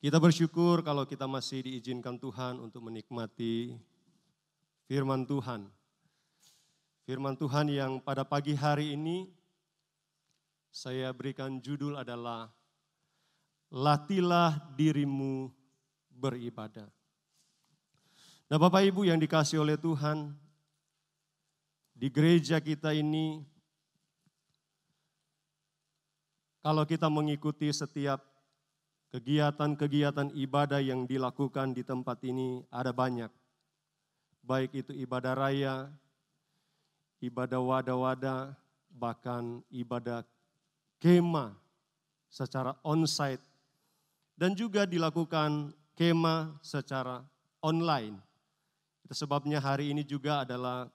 Kita bersyukur kalau kita masih diizinkan Tuhan untuk menikmati firman Tuhan. Firman Tuhan yang pada pagi hari ini saya berikan judul adalah Latilah dirimu beribadah. Nah Bapak Ibu yang dikasih oleh Tuhan, di gereja kita ini, kalau kita mengikuti setiap kegiatan-kegiatan ibadah yang dilakukan di tempat ini ada banyak. Baik itu ibadah raya, ibadah wada-wada, bahkan ibadah kema secara onsite dan juga dilakukan kema secara online. Itu sebabnya hari ini juga adalah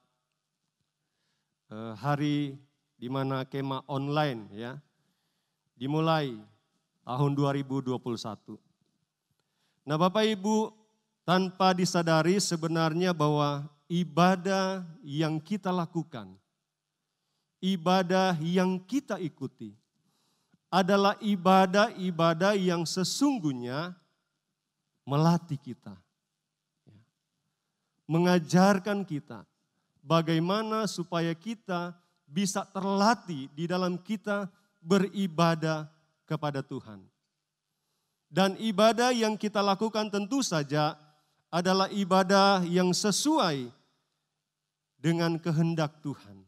eh, hari di mana kema online ya dimulai tahun 2021. Nah, Bapak Ibu, tanpa disadari sebenarnya bahwa ibadah yang kita lakukan, ibadah yang kita ikuti adalah ibadah-ibadah yang sesungguhnya melatih kita. Ya. Mengajarkan kita bagaimana supaya kita bisa terlatih di dalam kita beribadah kepada Tuhan. Dan ibadah yang kita lakukan tentu saja adalah ibadah yang sesuai dengan kehendak Tuhan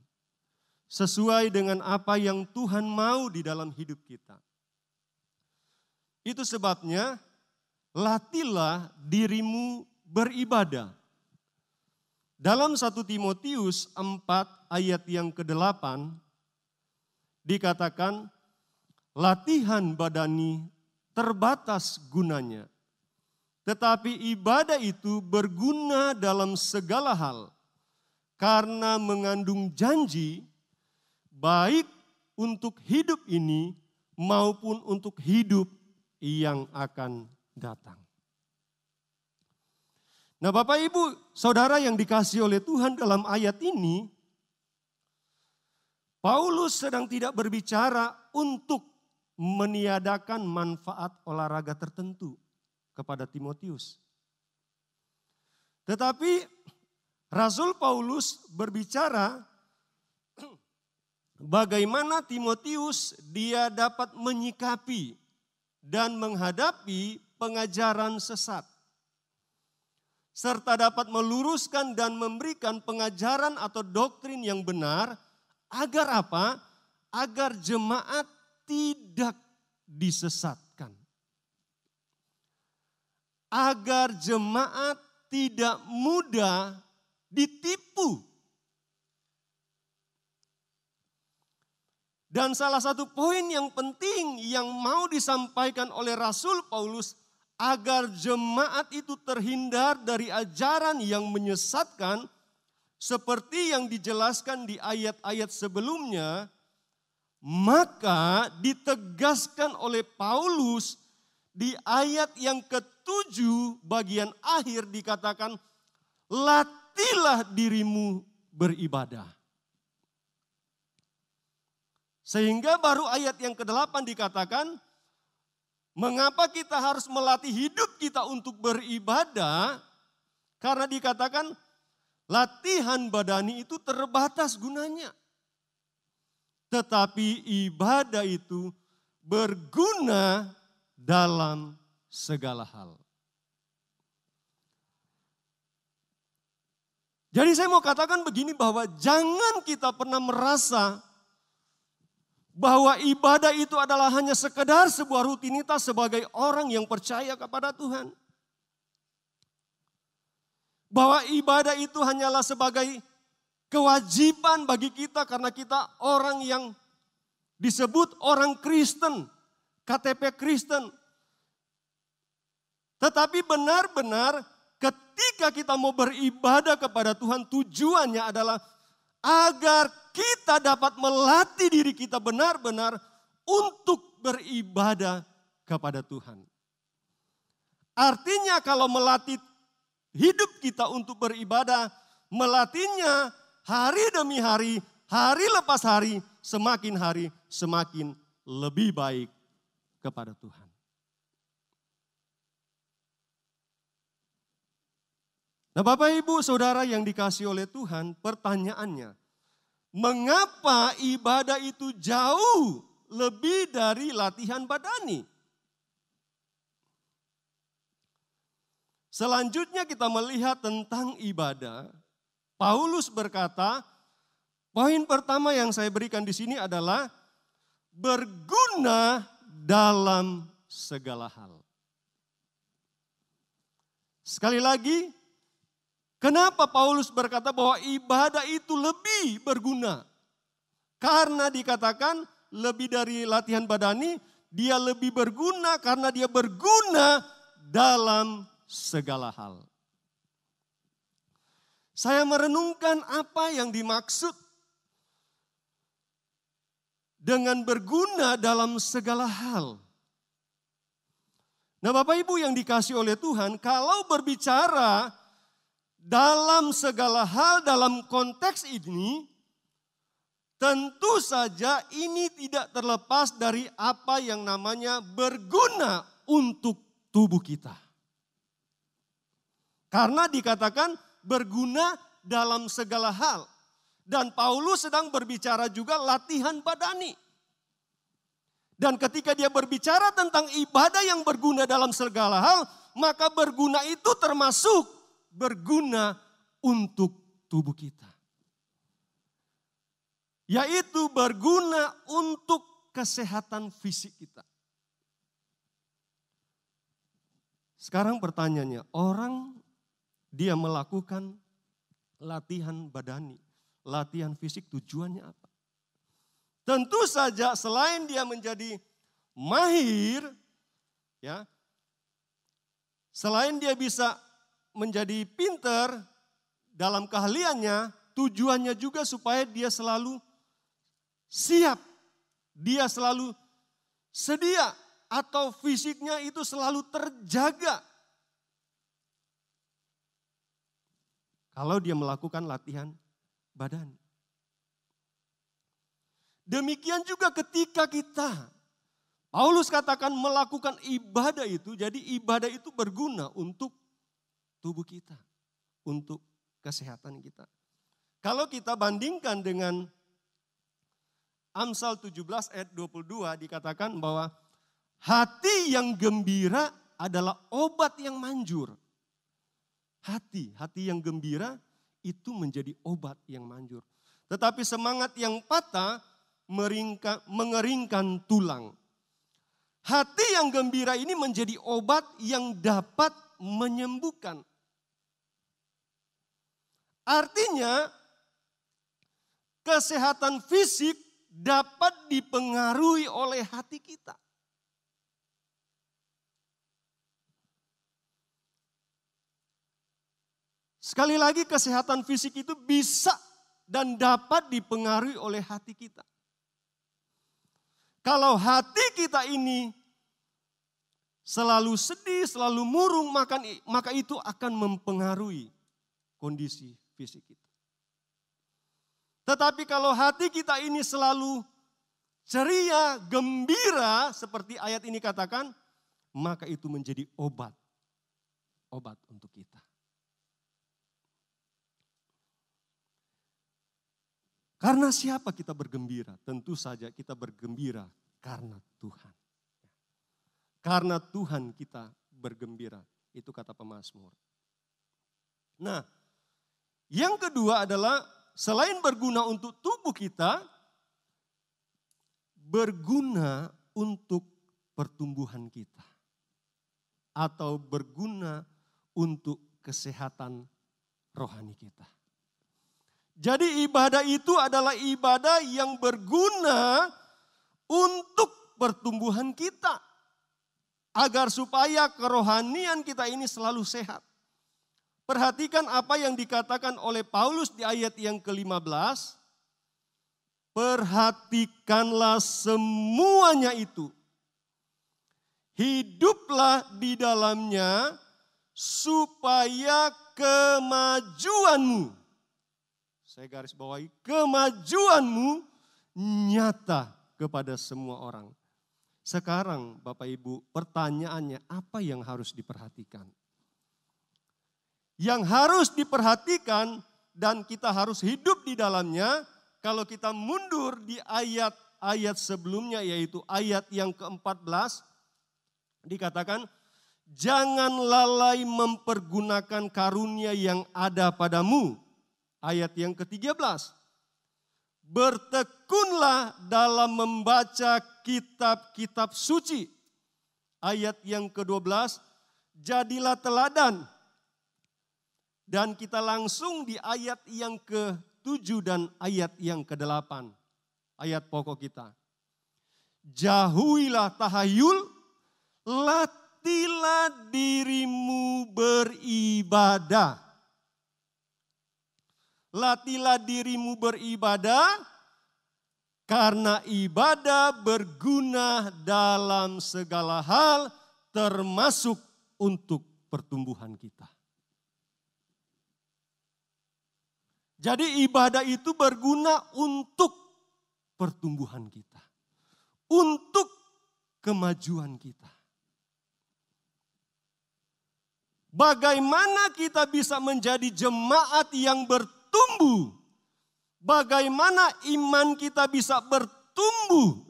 sesuai dengan apa yang Tuhan mau di dalam hidup kita. Itu sebabnya latilah dirimu beribadah. Dalam 1 Timotius 4 ayat yang ke-8 dikatakan latihan badani terbatas gunanya. Tetapi ibadah itu berguna dalam segala hal karena mengandung janji baik untuk hidup ini maupun untuk hidup yang akan datang. Nah, Bapak Ibu, saudara yang dikasih oleh Tuhan dalam ayat ini, Paulus sedang tidak berbicara untuk meniadakan manfaat olahraga tertentu kepada Timotius. Tetapi Rasul Paulus berbicara bagaimana Timotius dia dapat menyikapi dan menghadapi pengajaran sesat serta dapat meluruskan dan memberikan pengajaran atau doktrin yang benar agar apa? Agar jemaat tidak disesatkan. Agar jemaat tidak mudah ditipu Dan salah satu poin yang penting yang mau disampaikan oleh Rasul Paulus agar jemaat itu terhindar dari ajaran yang menyesatkan seperti yang dijelaskan di ayat-ayat sebelumnya, maka ditegaskan oleh Paulus di ayat yang ketujuh bagian akhir dikatakan, latilah dirimu beribadah. Sehingga baru ayat yang ke-8 dikatakan, mengapa kita harus melatih hidup kita untuk beribadah? Karena dikatakan latihan badani itu terbatas gunanya. Tetapi ibadah itu berguna dalam segala hal. Jadi saya mau katakan begini bahwa jangan kita pernah merasa bahwa ibadah itu adalah hanya sekedar sebuah rutinitas sebagai orang yang percaya kepada Tuhan. Bahwa ibadah itu hanyalah sebagai kewajiban bagi kita karena kita orang yang disebut orang Kristen, KTP Kristen. Tetapi benar-benar ketika kita mau beribadah kepada Tuhan tujuannya adalah agar kita dapat melatih diri kita benar-benar untuk beribadah kepada Tuhan. Artinya kalau melatih hidup kita untuk beribadah, melatihnya hari demi hari, hari lepas hari, semakin hari semakin lebih baik kepada Tuhan. Nah, Bapak Ibu, Saudara yang dikasih oleh Tuhan, pertanyaannya, mengapa ibadah itu jauh lebih dari latihan badani? Selanjutnya kita melihat tentang ibadah Paulus berkata, poin pertama yang saya berikan di sini adalah berguna dalam segala hal. Sekali lagi, kenapa Paulus berkata bahwa ibadah itu lebih berguna? Karena dikatakan lebih dari latihan badani, dia lebih berguna karena dia berguna dalam segala hal. Saya merenungkan apa yang dimaksud dengan berguna dalam segala hal. Nah, Bapak Ibu yang dikasih oleh Tuhan, kalau berbicara dalam segala hal dalam konteks ini, tentu saja ini tidak terlepas dari apa yang namanya berguna untuk tubuh kita. Karena dikatakan berguna dalam segala hal. Dan Paulus sedang berbicara juga latihan badani. Dan ketika dia berbicara tentang ibadah yang berguna dalam segala hal, maka berguna itu termasuk berguna untuk tubuh kita. Yaitu berguna untuk kesehatan fisik kita. Sekarang pertanyaannya, orang dia melakukan latihan badani, latihan fisik tujuannya apa? Tentu saja selain dia menjadi mahir, ya, selain dia bisa menjadi pinter dalam keahliannya, tujuannya juga supaya dia selalu siap, dia selalu sedia atau fisiknya itu selalu terjaga Kalau dia melakukan latihan badan. Demikian juga ketika kita, Paulus katakan melakukan ibadah itu, jadi ibadah itu berguna untuk tubuh kita, untuk kesehatan kita. Kalau kita bandingkan dengan Amsal 17 ayat 22 dikatakan bahwa hati yang gembira adalah obat yang manjur hati, hati yang gembira itu menjadi obat yang manjur. Tetapi semangat yang patah meringka, mengeringkan tulang. Hati yang gembira ini menjadi obat yang dapat menyembuhkan. Artinya kesehatan fisik dapat dipengaruhi oleh hati kita. Sekali lagi kesehatan fisik itu bisa dan dapat dipengaruhi oleh hati kita. Kalau hati kita ini selalu sedih, selalu murung, maka, itu akan mempengaruhi kondisi fisik kita. Tetapi kalau hati kita ini selalu ceria, gembira, seperti ayat ini katakan, maka itu menjadi obat. Obat untuk kita. Karena siapa kita bergembira? Tentu saja kita bergembira karena Tuhan. Karena Tuhan kita bergembira. Itu kata pemazmur. Nah, yang kedua adalah selain berguna untuk tubuh kita, berguna untuk pertumbuhan kita. Atau berguna untuk kesehatan rohani kita. Jadi ibadah itu adalah ibadah yang berguna untuk pertumbuhan kita. Agar supaya kerohanian kita ini selalu sehat. Perhatikan apa yang dikatakan oleh Paulus di ayat yang ke-15. Perhatikanlah semuanya itu. Hiduplah di dalamnya supaya kemajuanmu saya garis bawahi kemajuanmu nyata kepada semua orang. Sekarang Bapak Ibu pertanyaannya apa yang harus diperhatikan? yang harus diperhatikan dan kita harus hidup di dalamnya kalau kita mundur di ayat-ayat sebelumnya yaitu ayat yang ke-14 dikatakan jangan lalai mempergunakan karunia yang ada padamu. Ayat yang ke-13. Bertekunlah dalam membaca kitab-kitab suci. Ayat yang ke-12, jadilah teladan. Dan kita langsung di ayat yang ke-7 dan ayat yang ke-8. Ayat pokok kita. Jauhilah tahayul, latilah dirimu beribadah. Latilah dirimu beribadah karena ibadah berguna dalam segala hal termasuk untuk pertumbuhan kita. Jadi ibadah itu berguna untuk pertumbuhan kita. Untuk kemajuan kita. Bagaimana kita bisa menjadi jemaat yang bertumbuh? Bagaimana iman kita bisa bertumbuh?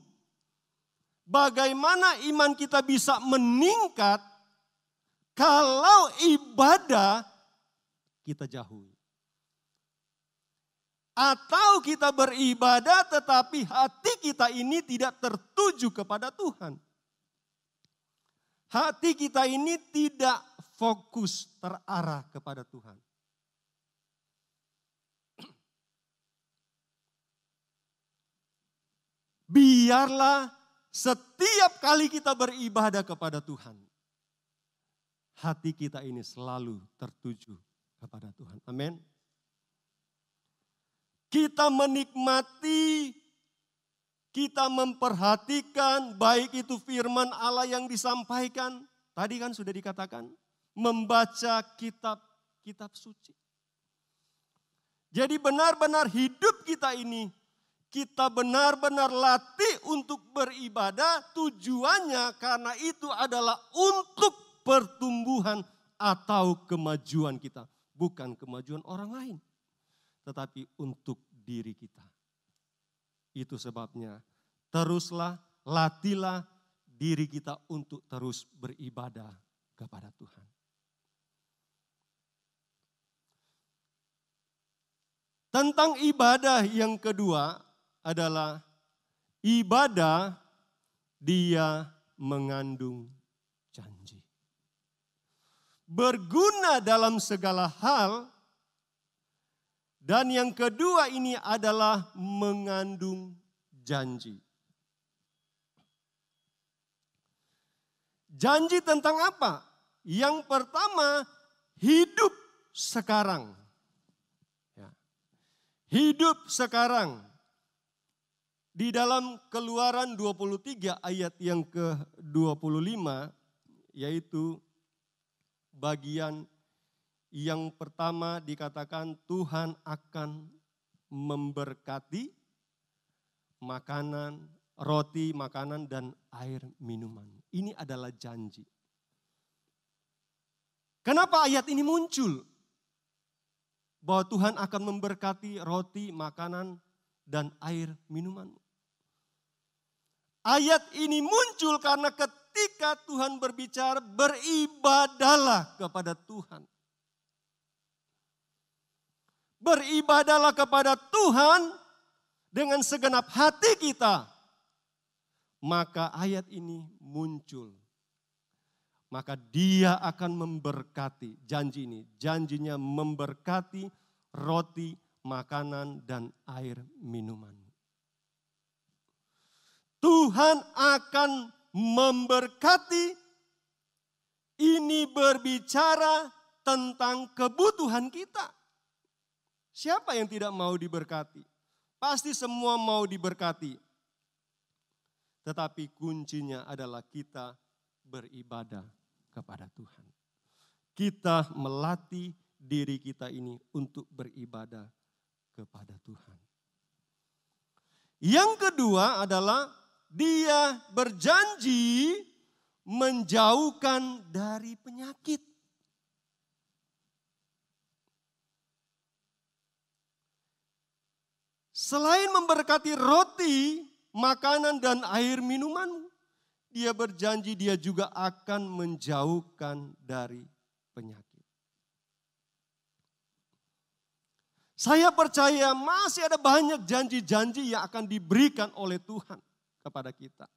Bagaimana iman kita bisa meningkat kalau ibadah kita jauhi? Atau kita beribadah tetapi hati kita ini tidak tertuju kepada Tuhan. Hati kita ini tidak fokus terarah kepada Tuhan. Biarlah setiap kali kita beribadah kepada Tuhan, hati kita ini selalu tertuju kepada Tuhan. Amin. Kita menikmati, kita memperhatikan baik itu firman Allah yang disampaikan. Tadi kan sudah dikatakan, membaca kitab-kitab suci. Jadi benar-benar hidup kita ini kita benar-benar latih untuk beribadah tujuannya karena itu adalah untuk pertumbuhan atau kemajuan kita. Bukan kemajuan orang lain. Tetapi untuk diri kita. Itu sebabnya teruslah latilah diri kita untuk terus beribadah kepada Tuhan. Tentang ibadah yang kedua adalah ibadah dia mengandung janji. Berguna dalam segala hal dan yang kedua ini adalah mengandung janji. Janji tentang apa? Yang pertama, hidup sekarang. Hidup sekarang. Di dalam keluaran 23 ayat yang ke-25 yaitu bagian yang pertama dikatakan Tuhan akan memberkati makanan, roti, makanan dan air minuman. Ini adalah janji. Kenapa ayat ini muncul? bahwa Tuhan akan memberkati roti, makanan, dan air minuman. Ayat ini muncul karena ketika Tuhan berbicara, beribadalah kepada Tuhan. Beribadalah kepada Tuhan dengan segenap hati kita. Maka ayat ini muncul. Maka dia akan memberkati janji ini. Janjinya memberkati roti, makanan, dan air minuman. Tuhan akan memberkati. Ini berbicara tentang kebutuhan kita. Siapa yang tidak mau diberkati? Pasti semua mau diberkati. Tetapi kuncinya adalah kita beribadah kepada Tuhan. Kita melatih diri kita ini untuk beribadah kepada Tuhan. Yang kedua adalah dia berjanji menjauhkan dari penyakit. Selain memberkati roti, makanan dan air minumanmu, dia berjanji dia juga akan menjauhkan dari penyakit. Saya percaya masih ada banyak janji-janji yang akan diberikan oleh Tuhan kepada kita.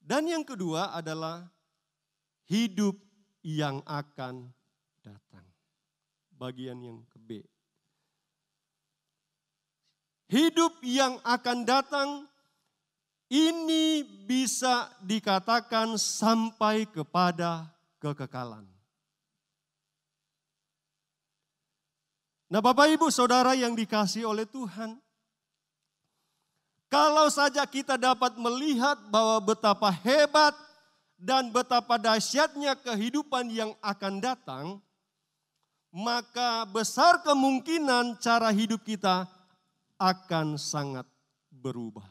Dan yang kedua adalah hidup yang akan datang. Bagian yang ke B. Hidup yang akan datang ini bisa dikatakan sampai kepada kekekalan. Nah Bapak Ibu Saudara yang dikasih oleh Tuhan. Kalau saja kita dapat melihat bahwa betapa hebat dan betapa dahsyatnya kehidupan yang akan datang, maka besar kemungkinan cara hidup kita akan sangat berubah.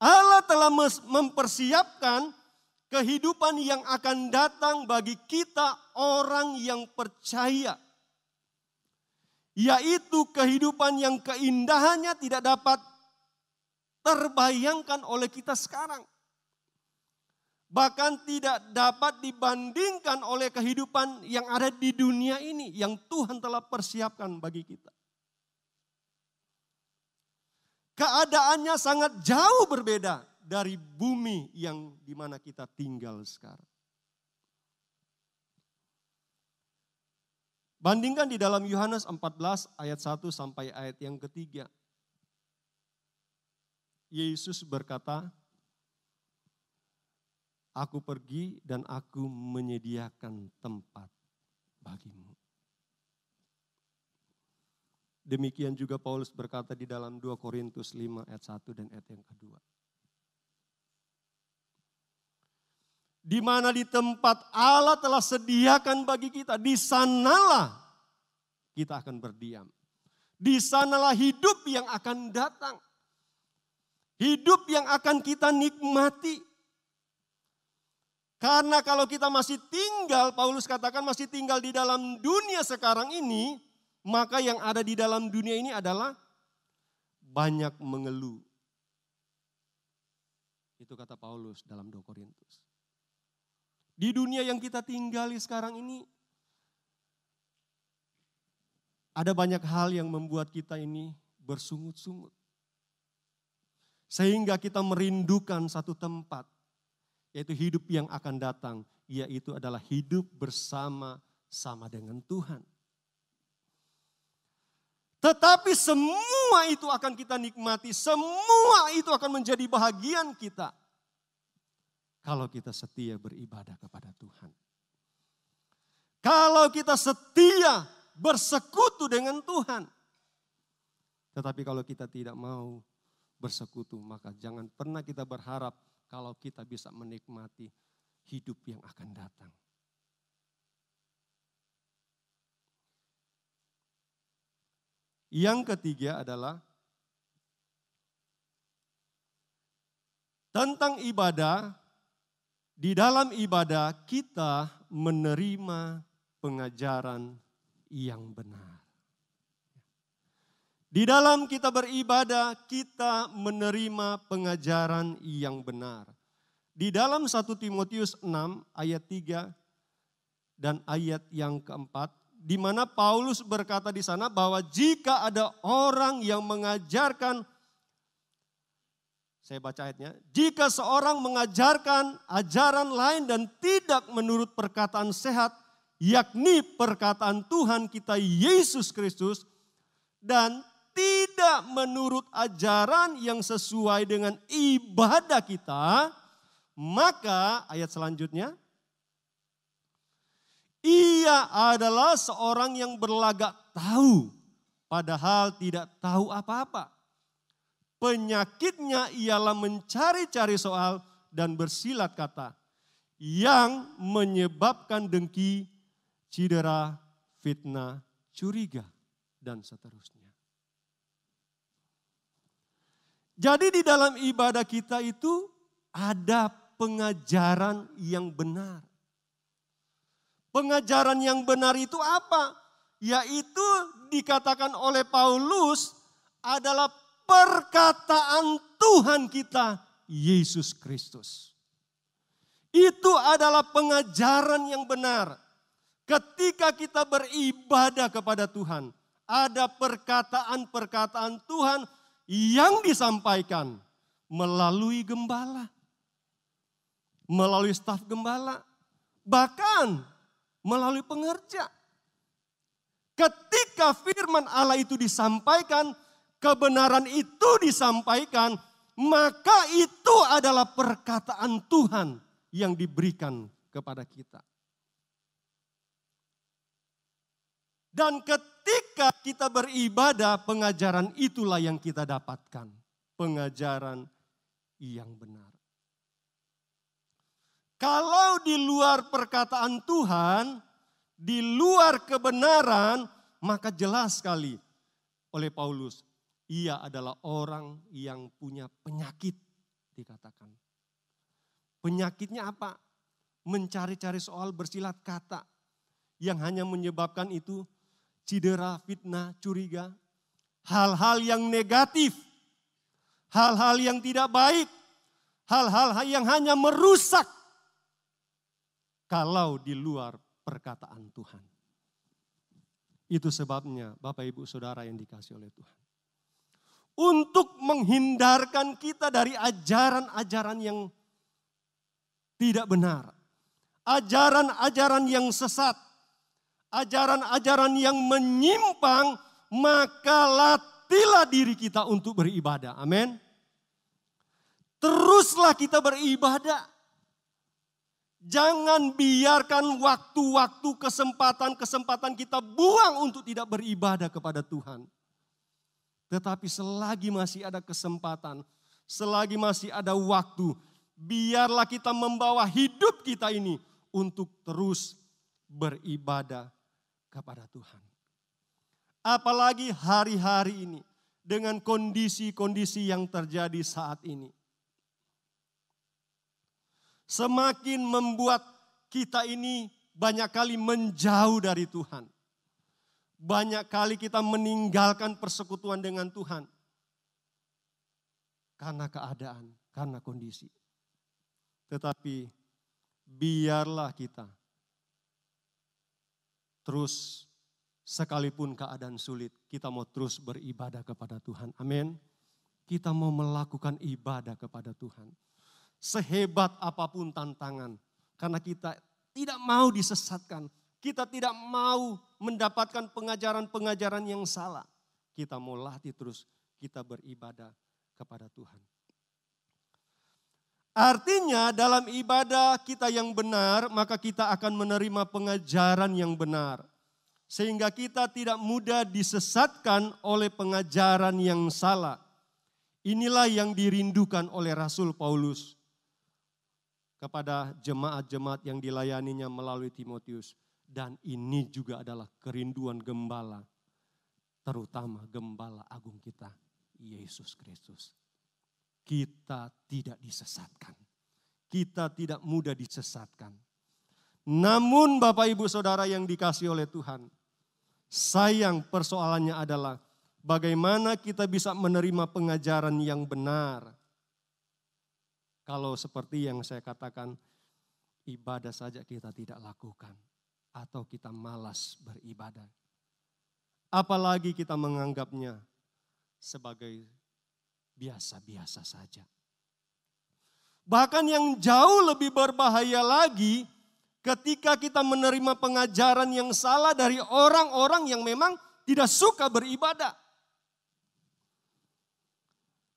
Allah telah mempersiapkan kehidupan yang akan datang bagi kita orang yang percaya. Yaitu kehidupan yang keindahannya tidak dapat terbayangkan oleh kita sekarang. Bahkan tidak dapat dibandingkan oleh kehidupan yang ada di dunia ini yang Tuhan telah persiapkan bagi kita. Keadaannya sangat jauh berbeda dari bumi yang di mana kita tinggal sekarang. Bandingkan di dalam Yohanes 14 ayat 1 sampai ayat yang ketiga. Yesus berkata, Aku pergi dan aku menyediakan tempat bagimu. Demikian juga Paulus berkata di dalam 2 Korintus 5 ayat 1 dan ayat yang kedua. Di mana di tempat Allah telah sediakan bagi kita, di sanalah kita akan berdiam. Di sanalah hidup yang akan datang. Hidup yang akan kita nikmati. Karena kalau kita masih tinggal, Paulus katakan masih tinggal di dalam dunia sekarang ini, maka yang ada di dalam dunia ini adalah banyak mengeluh. Itu kata Paulus dalam 2 Korintus. Di dunia yang kita tinggali sekarang ini, ada banyak hal yang membuat kita ini bersungut-sungut. Sehingga kita merindukan satu tempat, yaitu hidup yang akan datang, yaitu adalah hidup bersama-sama dengan Tuhan. Tetapi semua itu akan kita nikmati, semua itu akan menjadi bahagian kita kalau kita setia beribadah kepada Tuhan. Kalau kita setia bersekutu dengan Tuhan. Tetapi kalau kita tidak mau bersekutu, maka jangan pernah kita berharap kalau kita bisa menikmati hidup yang akan datang. Yang ketiga adalah tentang ibadah di dalam ibadah kita menerima pengajaran yang benar. Di dalam kita beribadah, kita menerima pengajaran yang benar. Di dalam 1 Timotius 6 ayat 3 dan ayat yang keempat, di mana Paulus berkata di sana bahwa jika ada orang yang mengajarkan saya baca ayatnya. Jika seorang mengajarkan ajaran lain dan tidak menurut perkataan sehat, yakni perkataan Tuhan kita Yesus Kristus, dan tidak menurut ajaran yang sesuai dengan ibadah kita, maka ayat selanjutnya, ia adalah seorang yang berlagak tahu, padahal tidak tahu apa-apa Penyakitnya ialah mencari-cari soal dan bersilat kata yang menyebabkan dengki, cedera, fitnah, curiga, dan seterusnya. Jadi di dalam ibadah kita itu ada pengajaran yang benar. Pengajaran yang benar itu apa? Yaitu dikatakan oleh Paulus adalah perkataan Tuhan kita, Yesus Kristus. Itu adalah pengajaran yang benar. Ketika kita beribadah kepada Tuhan, ada perkataan-perkataan Tuhan yang disampaikan melalui gembala, melalui staf gembala, bahkan melalui pengerja. Ketika firman Allah itu disampaikan, kebenaran itu disampaikan, maka itu adalah perkataan Tuhan yang diberikan kepada kita. Dan ketika kita beribadah, pengajaran itulah yang kita dapatkan. Pengajaran yang benar. Kalau di luar perkataan Tuhan, di luar kebenaran, maka jelas sekali oleh Paulus, ia adalah orang yang punya penyakit, dikatakan. Penyakitnya apa? Mencari-cari soal bersilat kata yang hanya menyebabkan itu cedera, fitnah, curiga, hal-hal yang negatif, hal-hal yang tidak baik, hal-hal yang hanya merusak kalau di luar perkataan Tuhan. Itu sebabnya Bapak Ibu Saudara yang dikasih oleh Tuhan. Untuk menghindarkan kita dari ajaran-ajaran yang tidak benar. Ajaran-ajaran yang sesat ajaran-ajaran yang menyimpang, maka latihlah diri kita untuk beribadah. Amin. Teruslah kita beribadah. Jangan biarkan waktu-waktu kesempatan-kesempatan kita buang untuk tidak beribadah kepada Tuhan. Tetapi selagi masih ada kesempatan, selagi masih ada waktu, biarlah kita membawa hidup kita ini untuk terus beribadah kepada Tuhan. Apalagi hari-hari ini dengan kondisi-kondisi yang terjadi saat ini. Semakin membuat kita ini banyak kali menjauh dari Tuhan. Banyak kali kita meninggalkan persekutuan dengan Tuhan. Karena keadaan, karena kondisi. Tetapi biarlah kita terus sekalipun keadaan sulit, kita mau terus beribadah kepada Tuhan. Amin. Kita mau melakukan ibadah kepada Tuhan. Sehebat apa pun tantangan, karena kita tidak mau disesatkan, kita tidak mau mendapatkan pengajaran-pengajaran yang salah. Kita mau latih terus kita beribadah kepada Tuhan. Artinya dalam ibadah kita yang benar, maka kita akan menerima pengajaran yang benar. Sehingga kita tidak mudah disesatkan oleh pengajaran yang salah. Inilah yang dirindukan oleh Rasul Paulus kepada jemaat-jemaat yang dilayaninya melalui Timotius. Dan ini juga adalah kerinduan gembala, terutama gembala agung kita, Yesus Kristus kita tidak disesatkan. Kita tidak mudah disesatkan. Namun Bapak Ibu Saudara yang dikasih oleh Tuhan, sayang persoalannya adalah bagaimana kita bisa menerima pengajaran yang benar. Kalau seperti yang saya katakan, ibadah saja kita tidak lakukan atau kita malas beribadah. Apalagi kita menganggapnya sebagai biasa-biasa saja. Bahkan yang jauh lebih berbahaya lagi ketika kita menerima pengajaran yang salah dari orang-orang yang memang tidak suka beribadah.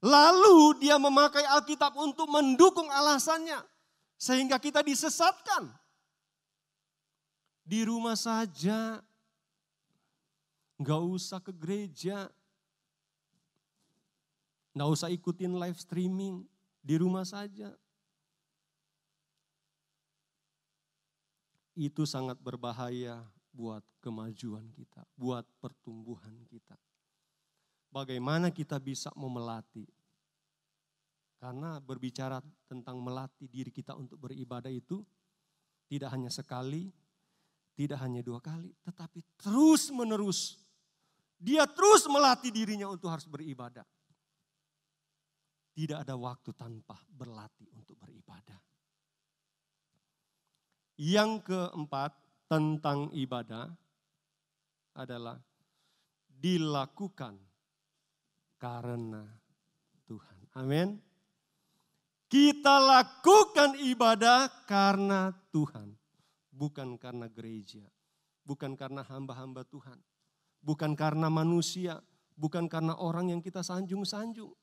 Lalu dia memakai Alkitab untuk mendukung alasannya. Sehingga kita disesatkan. Di rumah saja. Gak usah ke gereja. Nggak usah ikutin live streaming, di rumah saja. Itu sangat berbahaya buat kemajuan kita, buat pertumbuhan kita. Bagaimana kita bisa memelatih? Karena berbicara tentang melatih diri kita untuk beribadah itu tidak hanya sekali, Tidak hanya dua kali, tetapi terus menerus. Dia terus melatih dirinya untuk harus beribadah. Tidak ada waktu tanpa berlatih untuk beribadah. Yang keempat tentang ibadah adalah dilakukan karena Tuhan. Amin. Kita lakukan ibadah karena Tuhan, bukan karena gereja, bukan karena hamba-hamba Tuhan, bukan karena manusia, bukan karena orang yang kita sanjung-sanjung.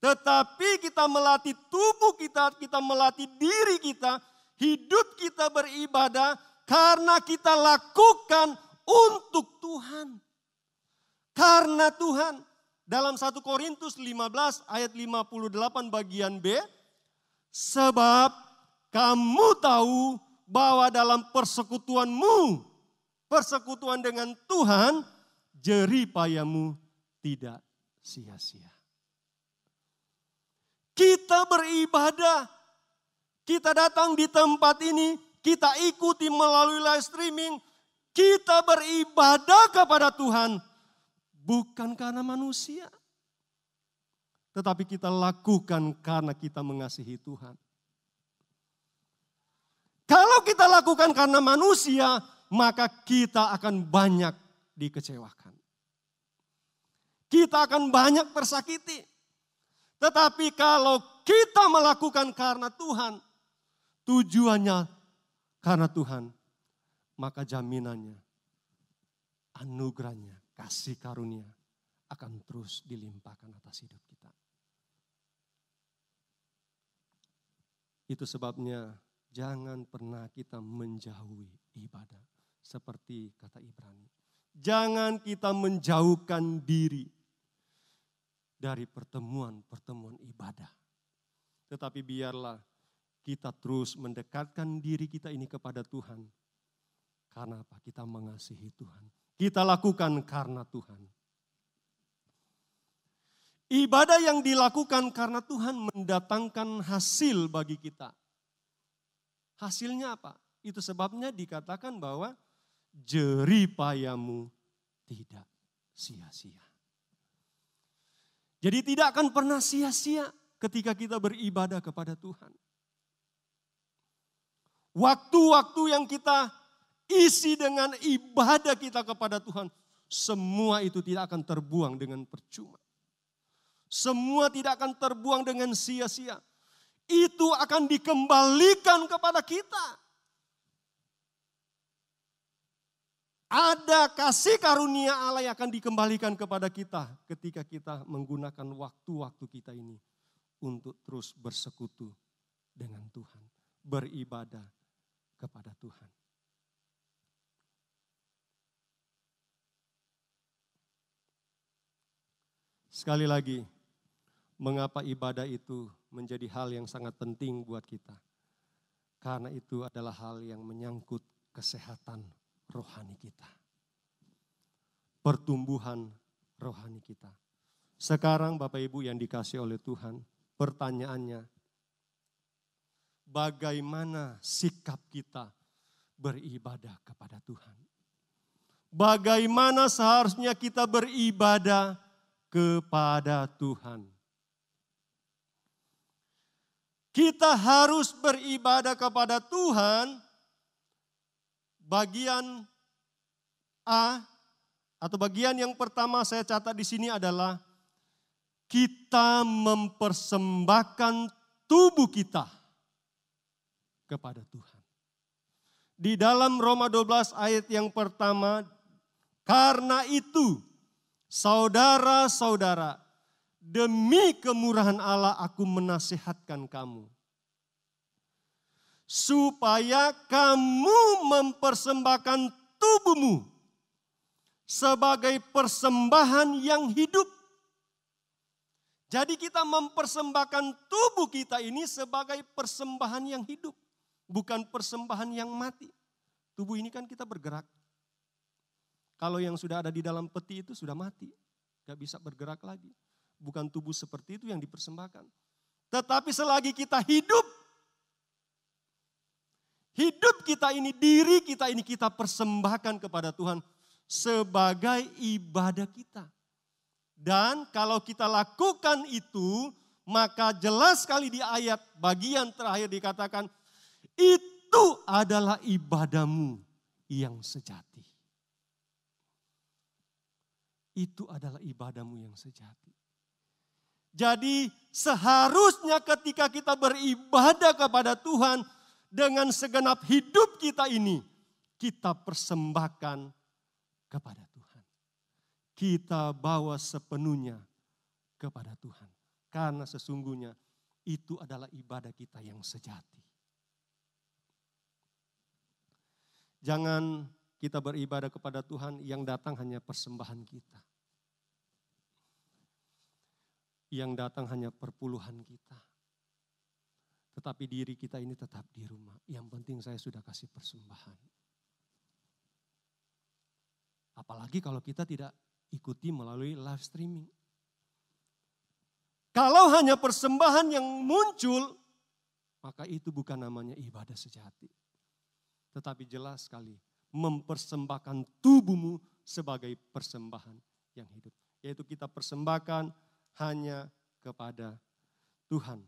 Tetapi kita melatih tubuh kita, kita melatih diri kita, hidup kita beribadah karena kita lakukan untuk Tuhan. Karena Tuhan. Dalam 1 Korintus 15 ayat 58 bagian B. Sebab kamu tahu bahwa dalam persekutuanmu, persekutuan dengan Tuhan, jeripayamu tidak sia-sia. Kita beribadah, kita datang di tempat ini, kita ikuti melalui live streaming, kita beribadah kepada Tuhan bukan karena manusia. Tetapi kita lakukan karena kita mengasihi Tuhan. Kalau kita lakukan karena manusia, maka kita akan banyak dikecewakan. Kita akan banyak tersakiti. Tetapi kalau kita melakukan karena Tuhan, tujuannya karena Tuhan, maka jaminannya, anugerahnya kasih karunia akan terus dilimpahkan atas hidup kita. Itu sebabnya jangan pernah kita menjauhi ibadah. Seperti kata Ibrani. Jangan kita menjauhkan diri dari pertemuan-pertemuan ibadah. Tetapi biarlah kita terus mendekatkan diri kita ini kepada Tuhan. Karena apa? Kita mengasihi Tuhan kita lakukan karena Tuhan. Ibadah yang dilakukan karena Tuhan mendatangkan hasil bagi kita. Hasilnya apa? Itu sebabnya dikatakan bahwa jeripayamu tidak sia-sia. Jadi tidak akan pernah sia-sia ketika kita beribadah kepada Tuhan. Waktu-waktu yang kita isi dengan ibadah kita kepada Tuhan, semua itu tidak akan terbuang dengan percuma. Semua tidak akan terbuang dengan sia-sia. Itu akan dikembalikan kepada kita. Ada kasih karunia Allah yang akan dikembalikan kepada kita ketika kita menggunakan waktu-waktu kita ini untuk terus bersekutu dengan Tuhan, beribadah kepada Tuhan. Sekali lagi, mengapa ibadah itu menjadi hal yang sangat penting buat kita? Karena itu adalah hal yang menyangkut kesehatan rohani kita. Pertumbuhan rohani kita. Sekarang Bapak Ibu yang dikasih oleh Tuhan, pertanyaannya, bagaimana sikap kita beribadah kepada Tuhan? Bagaimana seharusnya kita beribadah kepada Tuhan. Kita harus beribadah kepada Tuhan. Bagian A atau bagian yang pertama saya catat di sini adalah kita mempersembahkan tubuh kita kepada Tuhan. Di dalam Roma 12 ayat yang pertama, karena itu Saudara-saudara, demi kemurahan Allah aku menasihatkan kamu. Supaya kamu mempersembahkan tubuhmu sebagai persembahan yang hidup. Jadi kita mempersembahkan tubuh kita ini sebagai persembahan yang hidup. Bukan persembahan yang mati. Tubuh ini kan kita bergerak. Kalau yang sudah ada di dalam peti itu sudah mati. Gak bisa bergerak lagi. Bukan tubuh seperti itu yang dipersembahkan. Tetapi selagi kita hidup, Hidup kita ini, diri kita ini kita persembahkan kepada Tuhan sebagai ibadah kita. Dan kalau kita lakukan itu, maka jelas sekali di ayat bagian terakhir dikatakan, itu adalah ibadahmu yang sejati. Itu adalah ibadahmu yang sejati. Jadi seharusnya ketika kita beribadah kepada Tuhan, dengan segenap hidup kita ini, kita persembahkan kepada Tuhan. Kita bawa sepenuhnya kepada Tuhan. Karena sesungguhnya itu adalah ibadah kita yang sejati. Jangan kita beribadah kepada Tuhan yang datang hanya persembahan kita. Yang datang hanya perpuluhan kita tetapi diri kita ini tetap di rumah. Yang penting saya sudah kasih persembahan. Apalagi kalau kita tidak ikuti melalui live streaming. Kalau hanya persembahan yang muncul, maka itu bukan namanya ibadah sejati. Tetapi jelas sekali, mempersembahkan tubuhmu sebagai persembahan yang hidup. Yaitu kita persembahkan hanya kepada Tuhan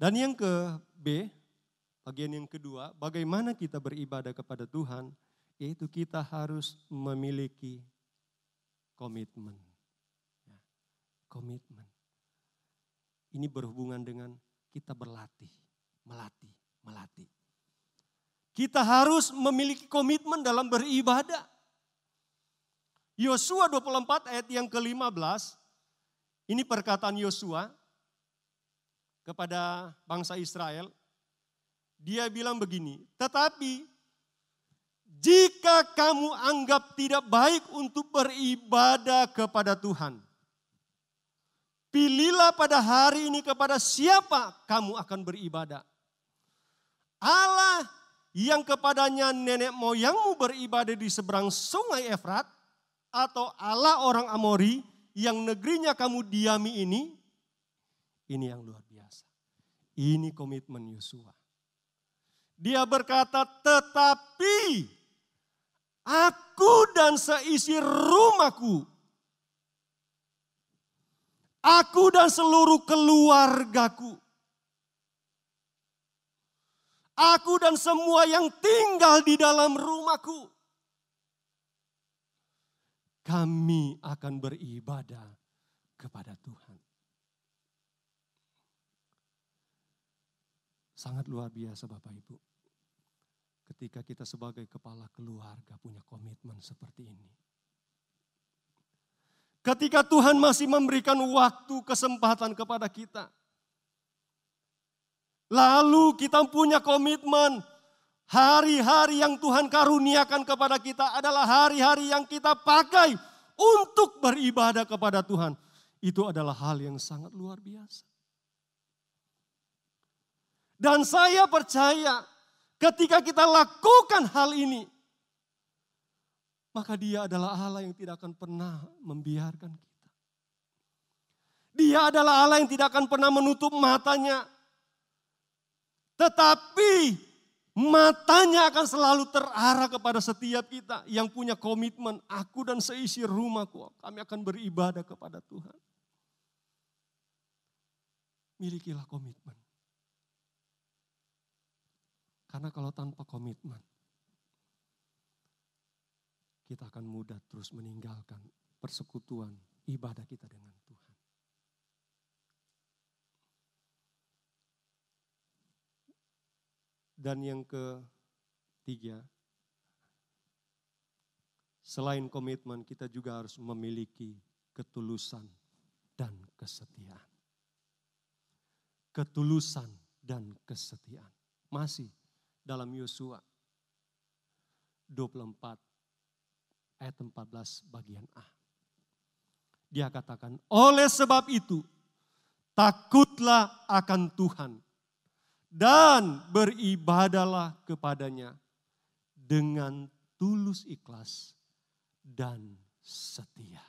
Dan yang ke B, bagian yang kedua, bagaimana kita beribadah kepada Tuhan, yaitu kita harus memiliki komitmen. Ya, komitmen. Ini berhubungan dengan kita berlatih, melatih, melatih. Kita harus memiliki komitmen dalam beribadah. Yosua 24 ayat yang ke-15, ini perkataan Yosua, kepada bangsa Israel, dia bilang begini, tetapi jika kamu anggap tidak baik untuk beribadah kepada Tuhan, pilihlah pada hari ini kepada siapa kamu akan beribadah. Allah yang kepadanya nenek moyangmu beribadah di seberang sungai Efrat, atau Allah orang Amori yang negerinya kamu diami ini, ini yang luar biasa. Ini komitmen Yosua. Dia berkata, tetapi aku dan seisi rumahku, aku dan seluruh keluargaku, aku dan semua yang tinggal di dalam rumahku, kami akan beribadah kepada Tuhan. Sangat luar biasa Bapak Ibu. Ketika kita sebagai kepala keluarga punya komitmen seperti ini. Ketika Tuhan masih memberikan waktu kesempatan kepada kita. Lalu kita punya komitmen hari-hari yang Tuhan karuniakan kepada kita adalah hari-hari yang kita pakai untuk beribadah kepada Tuhan. Itu adalah hal yang sangat luar biasa. Dan saya percaya ketika kita lakukan hal ini, maka dia adalah Allah yang tidak akan pernah membiarkan kita. Dia adalah Allah yang tidak akan pernah menutup matanya. Tetapi matanya akan selalu terarah kepada setiap kita yang punya komitmen. Aku dan seisi rumahku, kami akan beribadah kepada Tuhan. Milikilah komitmen. Karena kalau tanpa komitmen, kita akan mudah terus meninggalkan persekutuan ibadah kita dengan Tuhan. Dan yang ketiga, selain komitmen kita juga harus memiliki ketulusan dan kesetiaan. Ketulusan dan kesetiaan. Masih dalam Yosua 24 ayat 14 bagian A. Dia katakan, oleh sebab itu takutlah akan Tuhan dan beribadalah kepadanya dengan tulus ikhlas dan setia.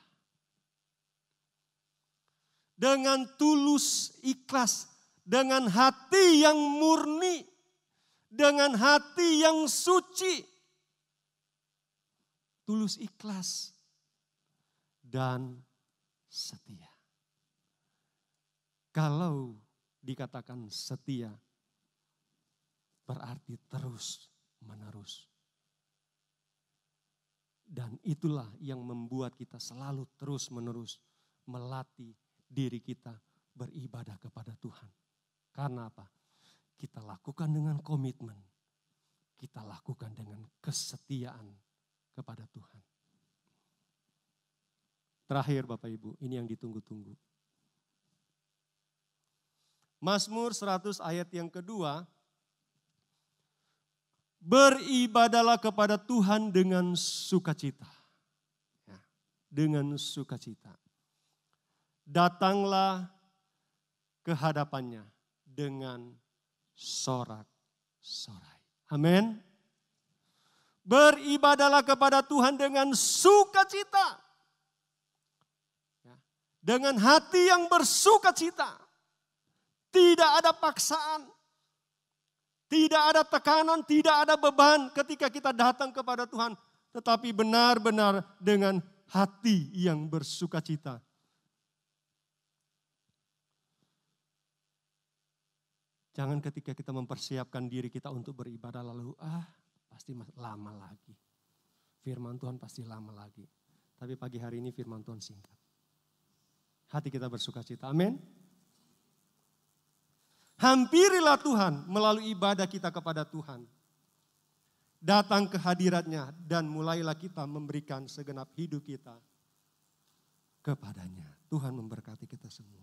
Dengan tulus ikhlas, dengan hati yang murni, dengan hati yang suci, tulus ikhlas dan setia. Kalau dikatakan setia, berarti terus menerus. Dan itulah yang membuat kita selalu terus menerus melatih diri kita beribadah kepada Tuhan. Karena apa? Kita lakukan dengan komitmen. Kita lakukan dengan kesetiaan kepada Tuhan. Terakhir Bapak Ibu, ini yang ditunggu-tunggu. Mazmur 100 ayat yang kedua, beribadalah kepada Tuhan dengan sukacita. Ya, dengan sukacita. Datanglah ke hadapannya dengan sorak-sorai. Amin. Beribadalah kepada Tuhan dengan sukacita. Ya, dengan hati yang bersukacita. Tidak ada paksaan. Tidak ada tekanan, tidak ada beban ketika kita datang kepada Tuhan. Tetapi benar-benar dengan hati yang bersuka cita. Jangan ketika kita mempersiapkan diri kita untuk beribadah lalu, ah pasti lama lagi. Firman Tuhan pasti lama lagi. Tapi pagi hari ini firman Tuhan singkat. Hati kita bersuka cita. Amin. Hampirilah Tuhan melalui ibadah kita kepada Tuhan. Datang ke hadiratnya dan mulailah kita memberikan segenap hidup kita kepadanya. Tuhan memberkati kita semua.